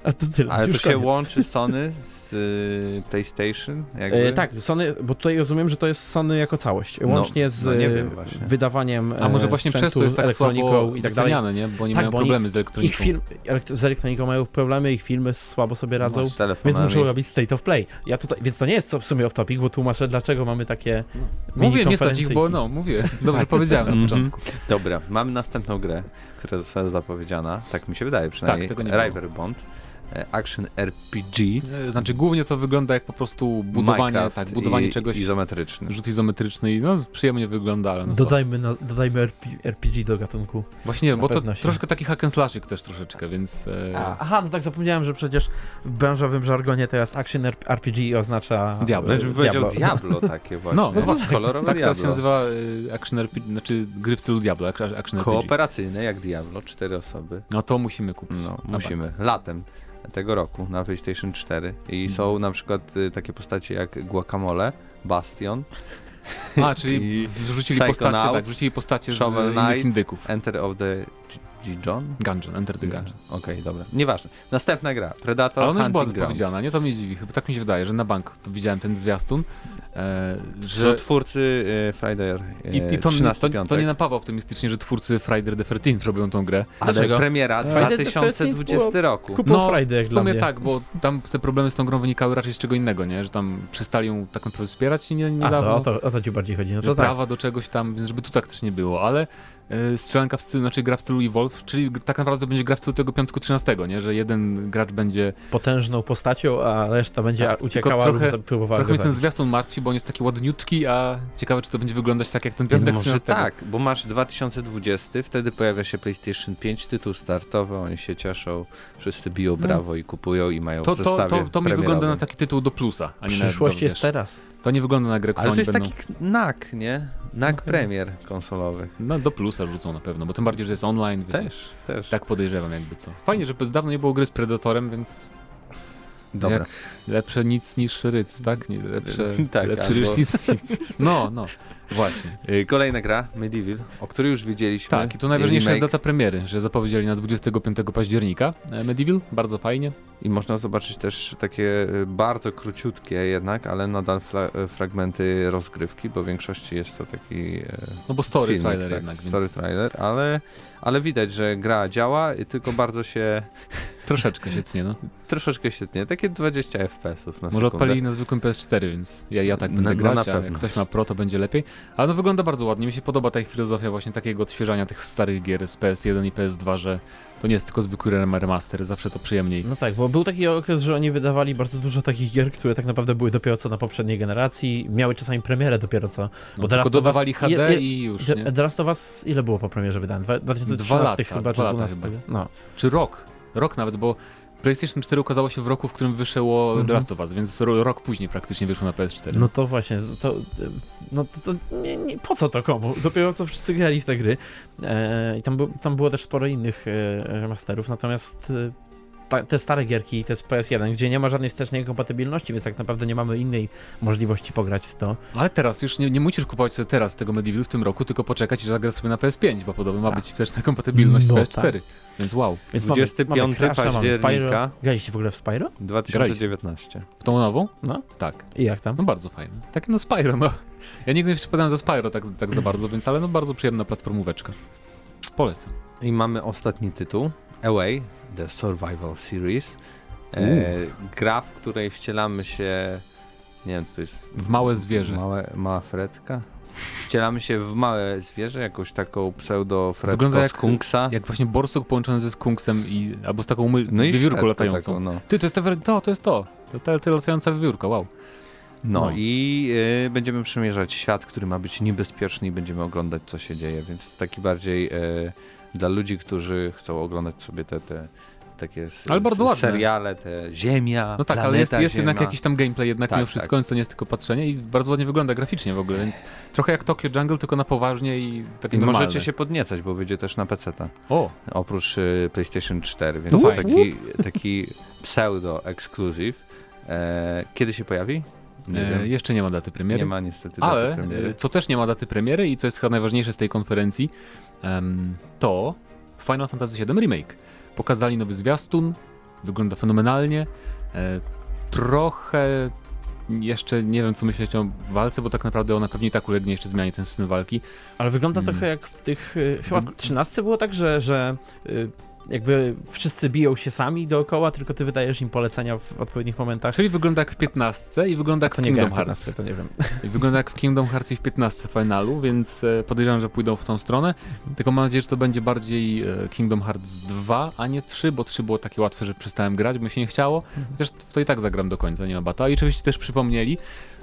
A to tyle. Ale to już się koniec. łączy Sony z y, PlayStation? Jakby? E, tak, Sony, bo tutaj rozumiem, że to jest Sony jako całość, No, łącznie z no nie e, wiem wydawaniem A może e, właśnie przez to jest tak słabo i tak dalej. nie? Bo oni Tak, mają bo oni- problemy z elektroniką. Ich elekt- z elektroniką mają problemy, ich filmy słabo sobie radzą, Z więc telefonami. muszą robić state of play. Ja tutaj, więc to nie jest w sumie off topic, bo tłumaczę, dlaczego mamy takie Mówię, nie stać ich, bo no, mówię. Dobrze powiedziałem na Mhm. początku. Dobra, mamy następną grę, która została zapowiedziana, tak mi się wydaje przynajmniej. Tak, tego nie. River Bond. E, action RPG. E, Znaczy głównie to wygląda jak po prostu budowanie, Minecraft tak, budowanie i, czegoś, izometryczny. rzut izometryczny i no przyjemnie wygląda, ale no. Dodajmy, na, dodajmy RP, RPG do gatunku. Właśnie, na bo to się- troszkę taki hack and slashyk też troszeczkę, więc... E, aha, no tak zapomniałem, że przecież w branżowym żargonie teraz action RPG oznacza... Diablo. Znaczy bym powiedział Diablo. Diablo takie właśnie. No, no to tak. kolorowe tak teraz się Diablo. nazywa e, action RPG, znaczy gry w stylu Diablo, ac- action RPG. Kooperacyjne jak Diablo, cztery osoby. No to musimy kupić. No, A musimy. Latem tego roku na PlayStation 4. I Mhm. są na przykład y, takie postacie jak Guacamole, Bastion, A, czyli wrzucili postacie, tak, wrzucili postacie z Shovel innych Knight, indyków. Enter of the Gijon? Gungeon, Enter the Gungeon. Okej, dobra. Nieważne. Następna gra. Predator Ale ona już była zapowiedziana, nie? To mnie dziwi. Chyba tak mi się wydaje, że na bank to widziałem ten zwiastun, Że że... twórcy y, Friday y, I, i to, 13 to, to nie napawa optymistycznie, że twórcy Friday the 13 robią tą grę. Ale Dlaczego? premiera Friday the 2020 13 roku. Kupą No, Friday jak w sumie tak, bo tam te problemy z tą grą wynikały raczej z czego innego, nie? Że tam przestali ją tak naprawdę wspierać i nie, A, to, o, to, o to ci bardziej chodzi. No to tak. prawa do czegoś tam, więc żeby tu tak też nie było, ale e, strzelanka w stylu, znaczy gra w stylu Evolve, czyli tak naprawdę będzie gra w stylu tego piątku 13, nie? Że jeden gracz będzie... Potężną postacią, a reszta będzie Tak, uciekała lub trochę- za- próbowała Trochę mnie ten zwiastun martwi, bo on jest taki ładniutki, a ciekawe, czy to będzie wyglądać tak jak ten No piątek może 13. tak, bo masz 2020, wtedy pojawia się PlayStation 5, tytuł startowy, oni się cieszą, wszyscy biją brawo i kupują i mają No. To, w to, zestawie to, to mi wygląda na taki tytuł do plusa, a nie na Przyszłość do, jest wiesz, teraz. To nie wygląda na grę, którą Ale to jest będą... taki NAK, nie? NAK No, premier konsolowy. No do plusa rzucą na pewno, bo tym bardziej, że jest online, wiecie, Też, też. tak podejrzewam jakby co. Fajnie, że dawno nie było gry z Predatorem, więc Dobra. jak lepsze nic niż ryc, tak? Nie, lepsze, Tak, lepszy albo- niż nic. No, no, właśnie. Y, Kolejna gra, Medieval, o której już wiedzieliśmy. Tak, i tu najważniejsza jest data premiery, że zapowiedzieli na 25 października e, Medieval, bardzo fajnie. I można zobaczyć też takie y, bardzo króciutkie jednak, ale nadal y, fragmenty rozgrywki, bo w większości jest to taki y, No bo story filmik, trailer tak, jednak, story więc trailer, ale, ale widać, że gra działa, i tylko bardzo się troszeczkę się tnie, no. troszeczkę się tnie, takie 20 FPS-ów na Może sekundę. odpalili na zwykłym PS4, więc ja, ja tak No, będę no, grać, na a jak pewno. ktoś ma Pro, to będzie lepiej. Ale no wygląda bardzo ładnie, mi się podoba ta ich filozofia właśnie takiego odświeżania tych starych gier z PS1 i PS2, że to nie jest tylko zwykły rem- remaster, zawsze to przyjemniej. No tak, bo był taki okres, że oni wydawali bardzo dużo takich gier, które tak naprawdę były dopiero co na poprzedniej generacji, miały czasami premierę dopiero co. No, Bo tylko teraz to dodawali was- HD je- je- i już, nie? The Last of Us, ile było po premierze wydane? Dwa- 2013 Dwa lata, chyba, czy dwa lata 12? chyba. No. Czy rok? Rok nawet, bo PlayStation 4 ukazało się w roku, w którym wyszło Mhm. The Last of Us, więc ro, rok później praktycznie wyszło na PS4. No to właśnie, to, no to, to nie, nie, po co to komu? Dopiero co wszyscy grali w te gry. E, I tam, tam było też sporo innych e, remasterów, natomiast e, ta, te stare gierki, te z PS1, gdzie nie ma żadnej wstecznej kompatybilności, więc tak naprawdę nie mamy innej możliwości pograć w to. Ale teraz już nie, nie musisz kupować sobie teraz tego Medieval w tym roku, tylko poczekać i zagrać sobie na PS5, bo podobno ma Tak. być wsteczna kompatybilność No z PS4. Więc wow. Więc 25 mamy, mamy Crash'a, października. Spyro. Graliście w ogóle w Spyro? 2019. W tą nową? No. Tak. I jak tam? No bardzo fajne. Takie no Spyro, no. Ja nigdy nie przypadałem za Spyro tak, tak za bardzo, więc ale no bardzo przyjemna platformóweczka. Polecam. I mamy ostatni tytuł, Away, The Survival Series. E, gra, w której wcielamy się, nie wiem, co to jest W małe zwierzę. Małe, mała fredka? Wcielamy się w małe zwierzę, jakąś taką pseudo Wygląda jak- skunksa. Jak właśnie borsuk połączony ze skunksem i albo z taką my, No wiewiórką latającą. Taką, no. Ty, to jest, ta, to jest to. To, to, to latająca wiewiórka, wow. No, No. i y, będziemy przemierzać świat, który ma być niebezpieczny i będziemy oglądać, co się dzieje, więc taki bardziej y, dla ludzi, którzy chcą oglądać sobie te, te takie Ale bardzo ładne. seriale, te Ziemia, No tak, ale planeta jest, jest Ziemia. jednak jakiś tam gameplay, jednak Tak, mimo wszystko, tak. więc to nie jest tylko patrzenie i bardzo ładnie wygląda graficznie w ogóle, więc trochę jak Tokyo Jungle, tylko na poważnie i takie I normalne. możecie się podniecać, bo wyjdzie też na PC-ta, O, oprócz y, PlayStation 4, więc To to taki, taki pseudo-exclusive. E, kiedy się pojawi? Nie e, jeszcze nie ma daty premiery. Nie ma niestety Ale daty premiery. e, co też nie ma daty premiery i co jest chyba najważniejsze z tej konferencji, to Final Fantasy VII Remake. Pokazali nowy zwiastun, wygląda fenomenalnie. E, trochę jeszcze nie wiem, co myśleć o walce, bo tak naprawdę ona pewnie i tak ulegnie jeszcze zmianie ten system walki. Ale wygląda Mm. trochę jak w tych. Chyba w Wyg- 13 było tak, że, że y, jakby wszyscy biją się sami dookoła, tylko ty wydajesz im polecenia w odpowiednich momentach. Czyli wygląda jak w 15 i wygląda jak w Kingdom Hearts. 15, to nie wiem. I Wygląda jak w Kingdom Hearts i w 15 finalu, więc e, podejrzewam, że pójdą w tą stronę. Tylko mam nadzieję, że to będzie bardziej e, Kingdom Hearts 2, a nie 3, bo 3 było takie łatwe, że przestałem grać, bo mi się nie chciało. Chociaż w to i tak zagram do końca, nie ma bata. I oczywiście też przypomnieli,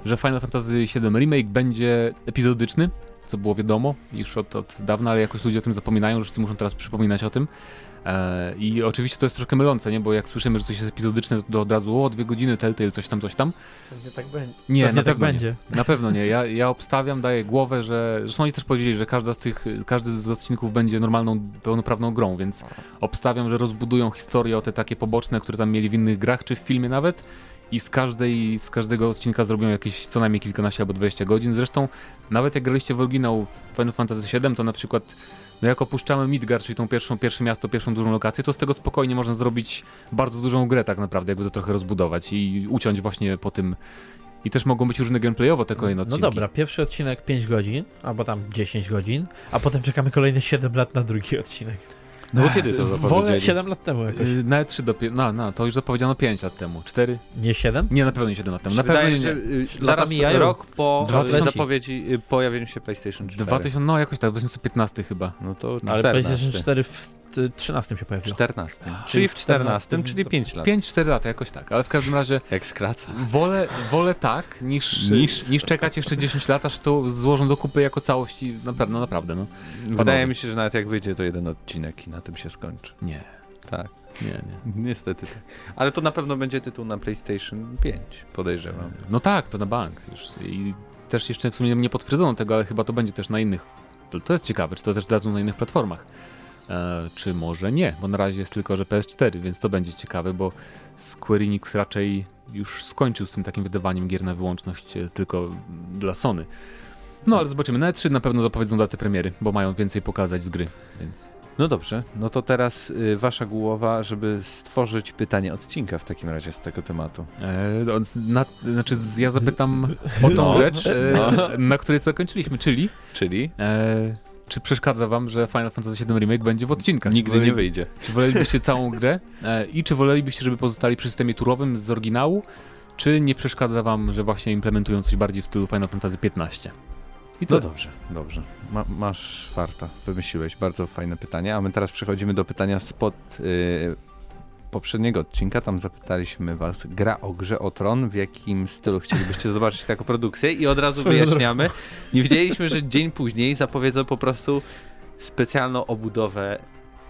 że Final Fantasy VII Remake będzie epizodyczny, co było wiadomo już od, od dawna, ale jakoś ludzie o tym zapominają, że wszyscy muszą teraz przypominać o tym. E, I oczywiście to jest troszkę mylące, nie? Bo jak słyszymy, że coś jest epizodyczne, to od razu o, dwie godziny, Telltale, coś tam, coś tam. Pewnie tak będzie. Nie, Pewnie na tak pewno będzie. nie. Na pewno nie. Ja, ja obstawiam, daję głowę, że. Zresztą oni też powiedzieli, że każda z tych, każdy z odcinków będzie normalną, pełnoprawną grą, więc obstawiam, że rozbudują historię o te takie poboczne, które tam mieli w innych grach, czy w filmie nawet. I z, każdej, z każdego odcinka zrobią jakieś co najmniej kilkanaście albo 20 godzin. Zresztą, nawet jak graliście w oryginał Final Fantasy VII, to na przykład, no jak opuszczamy Midgard, czyli tą pierwszą, pierwsze miasto, pierwszą dużą lokację, to z tego spokojnie można zrobić bardzo dużą grę tak naprawdę, jakby to trochę rozbudować i uciąć właśnie po tym. I też mogą być różne gameplayowo te kolejne No odcinki. dobra, pierwszy odcinek 5 godzin, albo tam 10 godzin, a potem czekamy kolejne 7 lat na drugi odcinek. No bo kiedy to Wolę zapowiedzieli? 7 lat temu jakoś. Yy, Na E3 dopie- no, no, to już zapowiedziano 5 lat temu. 4? Nie 7? Nie, na pewno nie 7 lat temu. Na pewno nie. y, Lata zaraz mijają. rok po Dwa y, tysiące- zapowiedzi y, pojawieniu się PlayStation 4. 2000, no jakoś tak, 2015 chyba. No to Ale 14. PlayStation 4 w 13 się pojawiło. 14. Czyli w 14, czyli 5 lat. 5-4 lata, jakoś tak, ale w każdym razie Jak skraca. wolę, wolę tak, niż, Niż- niż czekać jeszcze 10 lat, aż to złożą do kupy jako całości. Na pewno, naprawdę, no. Wydaje mi się, że nawet jak wyjdzie, to jeden odcinek i na tym się skończy. Nie, Tak, nie, nie. niestety tak. Ale to na pewno będzie tytuł na PlayStation 5, podejrzewam. No tak, to na bank już. I też jeszcze w sumie nie potwierdzono tego, ale chyba to będzie też na innych. To jest ciekawe, czy to też dadzą na innych platformach. E, czy może nie, bo na razie jest tylko, że PS4, więc to będzie ciekawe, bo Square Enix raczej już skończył z tym takim wydawaniem gier na wyłączność e, tylko dla Sony. No ale zobaczymy. Na E3 na pewno zapowiedzą datę premiery, bo mają więcej pokazać z gry, więc. No dobrze, no to teraz y, wasza głowa, żeby stworzyć pytanie odcinka w takim razie z tego tematu. E, on z- na, znaczy, z- ja zapytam o tą No. rzecz, e, na której zakończyliśmy, czyli Czyli e, czy przeszkadza wam, że Final Fantasy VII Remake będzie w odcinkach? nigdy czy nie woleli- wyjdzie. Czy wolelibyście całą grę e, i czy wolelibyście, żeby pozostali przy systemie turowym z oryginału, czy nie przeszkadza wam, że właśnie implementują coś bardziej w stylu Final Fantasy XV? I to No dobrze, dobrze. Ma, masz farta, wymyśliłeś. Bardzo fajne pytanie. A my teraz przechodzimy do pytania spod y, poprzedniego odcinka. Tam zapytaliśmy was, gra o grze o tron, w jakim stylu chcielibyście zobaczyć taką produkcję i od razu wyjaśniamy. Nie wiedzieliśmy, że dzień później zapowiedzą po prostu specjalną obudowę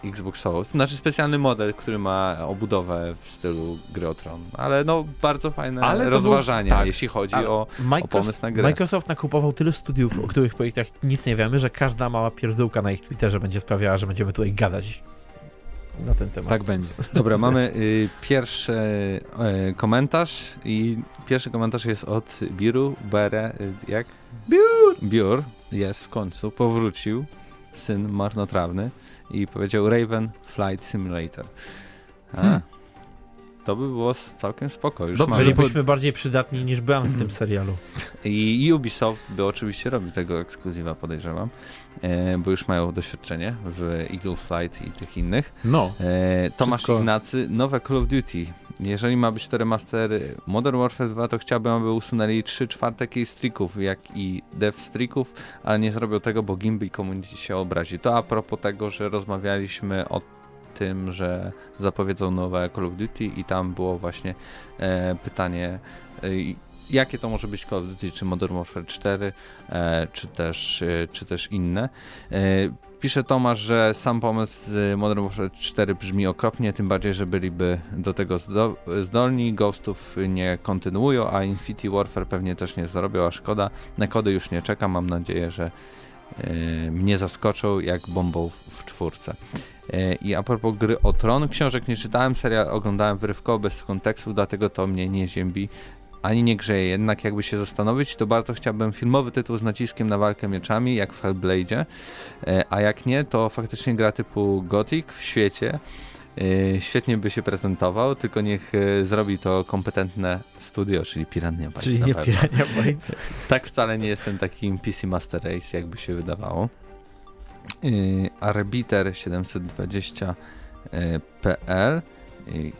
Xboxową. Znaczy specjalny model, który ma obudowę w stylu gry o tron. Ale no bardzo fajne Ale to był- rozważania, tak. jeśli chodzi o Microsoft, pomysł na grę. Microsoft nakupował tyle studiów, o których projektach nic nie wiemy, że każda mała pierdółka na ich Twitterze będzie sprawiała, że będziemy tutaj gadać na ten temat. tak będzie. Dobra, mamy y, pierwszy y, komentarz i pierwszy komentarz jest od Biru, Bere, y, jak? Biur! Biur, jest w końcu, powrócił, syn marnotrawny i powiedział Raven Flight Simulator. A, Hmm. To by było całkiem spoko. Już Dobrze, Bylibyśmy bardziej przydatni niż Bran w tym serialu. I Ubisoft by oczywiście robił tego ekskluzywa, podejrzewam, e, bo już mają doświadczenie w Eagle Flight i tych innych. No, E, Tomasz Wszystko- Ignacy, nowe Call of Duty. Jeżeli ma być to remaster Modern Warfare 2, to chciałbym, aby usunęli 3 czwarte keystricków, jak i dev streaków, ale nie zrobią tego, bo Gimby i community się obrazi. To a propos tego, że rozmawialiśmy o tym, że zapowiedzą nowe Call of Duty i tam było właśnie e, pytanie, e, jakie to może być Call of Duty, czy Modern Warfare 4, e, czy, też, e, czy też inne. E, Pisze Tomasz, że sam pomysł z Modern Warfare 4 brzmi okropnie, tym bardziej, że byliby do tego zdo zdolni. Ghostów nie kontynuują, a Infinity Warfare pewnie też nie zrobią, a szkoda. Na kody już nie czekam, mam nadzieję, że mnie zaskoczą jak bombą w czwórce. E, I a propos gry o tron, książek nie czytałem, serial oglądałem wyrywkowo bez kontekstu, dlatego to mnie nie ziębi ani nie grzeje. Jednak jakby się zastanowić, to bardzo chciałbym filmowy tytuł z naciskiem na walkę mieczami, jak w Hellblade'zie, E, a jak nie, to faktycznie gra typu Gothic w świecie. E, Świetnie by się prezentował, tylko niech e, zrobi to kompetentne studio, czyli Piranha Bytes Czyli nie pewno. Pirania Bytes. Tak wcale nie jestem takim PC Master Race, jakby się wydawało. Arbiter 720 e, PL. I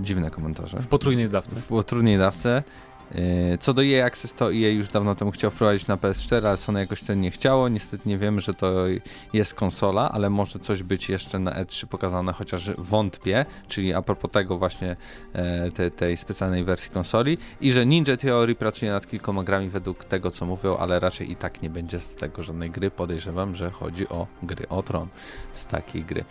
dziwne komentarze. W potrójnej dawce. W potrójnej dawce. E, Co do EA Access, to EA już dawno temu chciał wprowadzić na PS4, ale Sony jakoś ten nie chciało. Niestety nie wiemy, że to jest konsola, ale może coś być jeszcze na E3 pokazane, chociaż wątpię, czyli a propos tego właśnie e, te, tej specjalnej wersji konsoli i że Ninja Theory pracuje nad kilkoma grami według tego, co mówią, ale raczej i tak nie będzie z tego żadnej gry. Podejrzewam, że chodzi o gry o tron z takiej gry.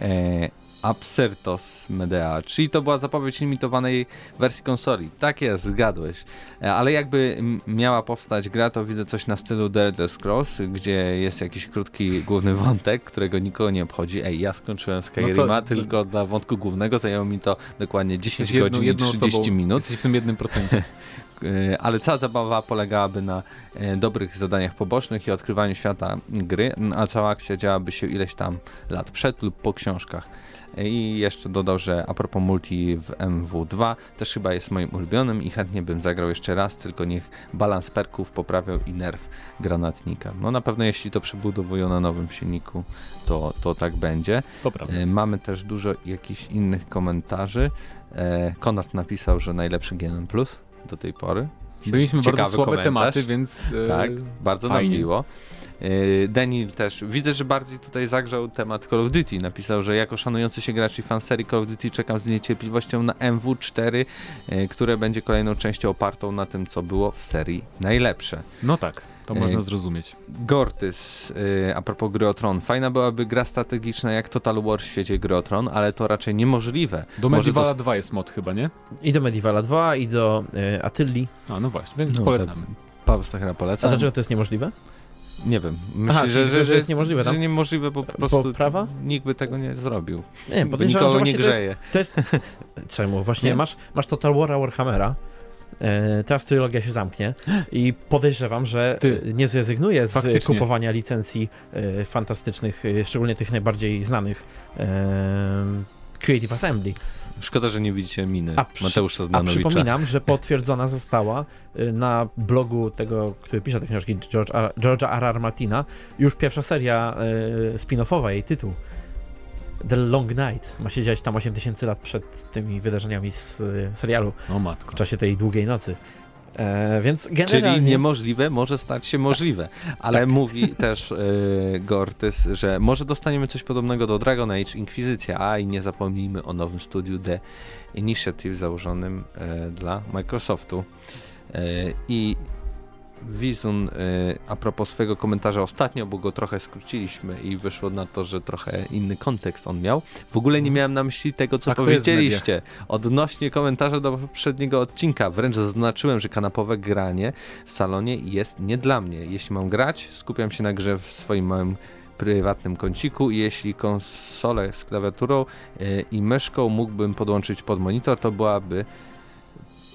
E, Absyrtos Medea, czyli to była zapowiedź limitowanej wersji konsoli. Tak jest, zgadłeś. E, Ale jakby miała powstać gra, to widzę coś na stylu The Elder Scrolls, gdzie jest jakiś krótki główny wątek, którego nikogo nie obchodzi. Ej, ja skończyłem Skyrima, tylko dla wątku głównego zajęło mi to dokładnie 10 Jesteś jedną- godzin i jedną 30 osobą, minut. Jesteś w tym jednym procencie. E, ale cała zabawa polegałaby na e, dobrych zadaniach pobocznych i odkrywaniu świata gry, a cała akcja działaby się ileś tam lat przed lub po książkach. E, I jeszcze dodał, że a propos multi w MW2 też chyba jest moim ulubionym i chętnie bym zagrał jeszcze raz, tylko niech balans perków poprawiał i nerw granatnika. No na pewno jeśli to przebudowują na nowym silniku, to, to tak będzie. To Mamy też dużo jakichś innych komentarzy. Konrad napisał, że najlepszy GNM Plus do tej pory. Byliśmy Ciekawy bardzo słabe komentarz. tematy, więc e, Tak, bardzo nam fajnie. miło. E, Daniel też, widzę, że bardziej tutaj zagrzał temat Call of Duty. Napisał, że jako szanujący się gracz i fan serii Call of Duty czekam z niecierpliwością na MW4, e, które będzie kolejną częścią opartą na tym, co było w serii najlepsze. No tak, to można zrozumieć. Gortys, yy, a propos gry o Tron. Fajna byłaby gra strategiczna jak Total War w świecie gry o Tron, ale to raczej niemożliwe. Do Medievala to- 2 jest mod chyba, nie? I do Medievala 2, i do e, Attylii. A, no właśnie, więc No, polecamy. Paweł Stachera A poleca. dlaczego to jest niemożliwe? Nie wiem. Myślę, Aha, że, że, że jest niemożliwe tam? Że niemożliwe, bo po Bo prostu prawa? nikt by tego nie zrobił. Nie, Bo podejrzewam, że nikogo nie właśnie to jest, grzeje. to jest... Czemu? Właśnie Nie? masz, masz Total War'a Warhammera, teraz trylogia się zamknie i podejrzewam, że Ty. e, nie zrezygnuje z Faktycznie. kupowania licencji e, fantastycznych, e, szczególnie tych najbardziej znanych e, Creative Assembly. Szkoda, że nie widzicie miny A przy- Mateusza A Zdanowicza. przypominam, że potwierdzona została na blogu tego, który pisze te książki, George R. George'a R. Martina, już pierwsza seria spin-offowa, jej tytuł. The Long Night. Ma się dziać tam 8000 lat przed tymi wydarzeniami z y, serialu O matko. w czasie tej długiej nocy. E, więc generalnie... Czyli niemożliwe może stać się możliwe. Ale Tak. mówi też yy, Gortys, że może dostaniemy coś podobnego do Dragon Age Inkwizycja, a i nie zapomnijmy o nowym studiu The Initiative założonym e, dla Microsoftu. E, I Wizun, e, a propos swojego komentarza ostatnio, bo go trochę skróciliśmy i wyszło na to, że trochę inny kontekst on miał. W ogóle nie miałem na myśli tego, co Tak powiedzieliście odnośnie komentarza do poprzedniego odcinka. Wręcz zaznaczyłem, że kanapowe granie w salonie jest nie dla mnie. Jeśli mam grać, skupiam się na grze w swoim małym prywatnym kąciku i jeśli konsolę z klawiaturą e, i myszką mógłbym podłączyć pod monitor, to byłaby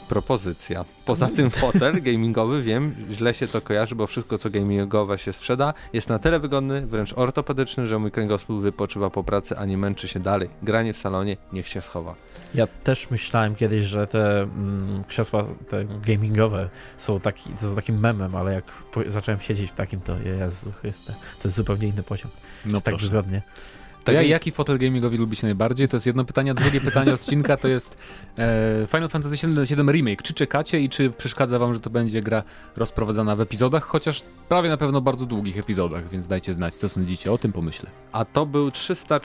propozycja. Poza tym fotel gamingowy, wiem, źle się to kojarzy, bo wszystko co gamingowe się sprzeda jest na tyle wygodny, wręcz ortopedyczny, że mój kręgosłup wypoczywa po pracy, a nie męczy się dalej. Granie w salonie niech się schowa. Ja też myślałem kiedyś, że te mm, krzesła te gamingowe są, taki, to są takim memem, ale jak po, zacząłem siedzieć w takim, to Jezu, jest, to jest zupełnie inny poziom. No jest tak proszę. wygodnie. To Tak ja, jak- jaki fotel gamingowi lubicie najbardziej? To jest jedno pytanie. A drugie pytanie odcinka to jest e, Final Fantasy VII Remake. Czy czekacie i czy przeszkadza wam, że to będzie gra rozprowadzana w epizodach? Chociaż prawie na pewno bardzo długich epizodach, więc dajcie znać, co sądzicie. O tym pomyślę. A to był 300...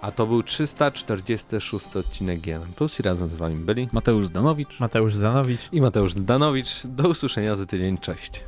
A to był 346 odcinek GNM Plus i razem z wami byli Mateusz Zdanowicz. Mateusz Zanowicz. i Mateusz Danowicz. Do usłyszenia za tydzień. Cześć.